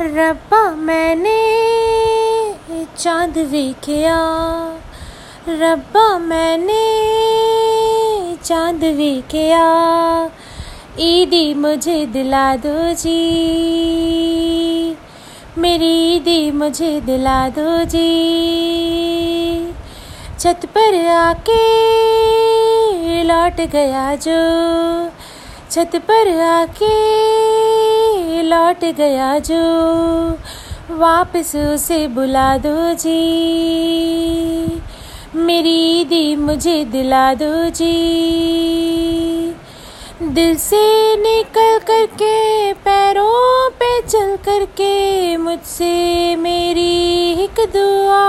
रब्बा मैंने चाँद वेखिया रब्बा मैंने चाँद वेखिया ईदी मुझे दिला दो जी। मेरी ईदी मुझे दिला दो जी। छत पर आके लौट गया जो। छत पर आके लौट गया जो वापस उसे बुला दो जी। मेरी ईदी मुझे दिला दो जी। दिल से निकल करके, पैरों पे चल करके, मुझसे मेरी एक दुआ।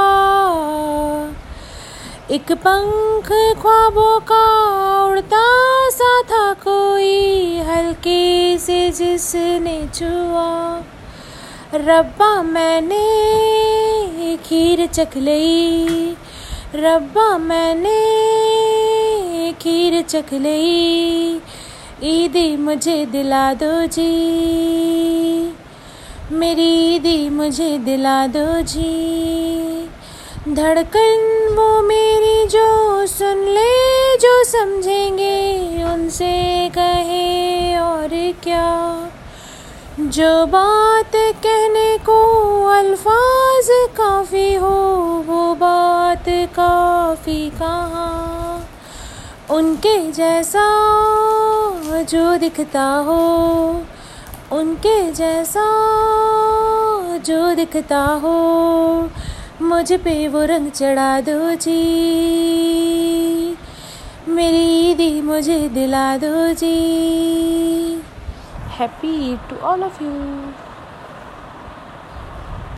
एक पंख ख्वाबों का से जिसने छुआ, रब्बा मैंने खीर चख लई। रब्बा मैंने खीर चख लई। ईदी मुझे दिला दो जी। मेरी ईदी मुझे दिला दो जी। धड़कन वो मेरी जो सुन ले, जो समझेंगे उनसे कहे और क्या? जो बात कहने को अल्फाज काफ़ी हो, वो बात काफ़ी कहाँ? उनके जैसा जो दिखता हो, उनके जैसा जो दिखता हो, मुझ पे वो रंग चढ़ा दो जी। मेरी ईदी मुझे दिला दो जी। happy to all of you.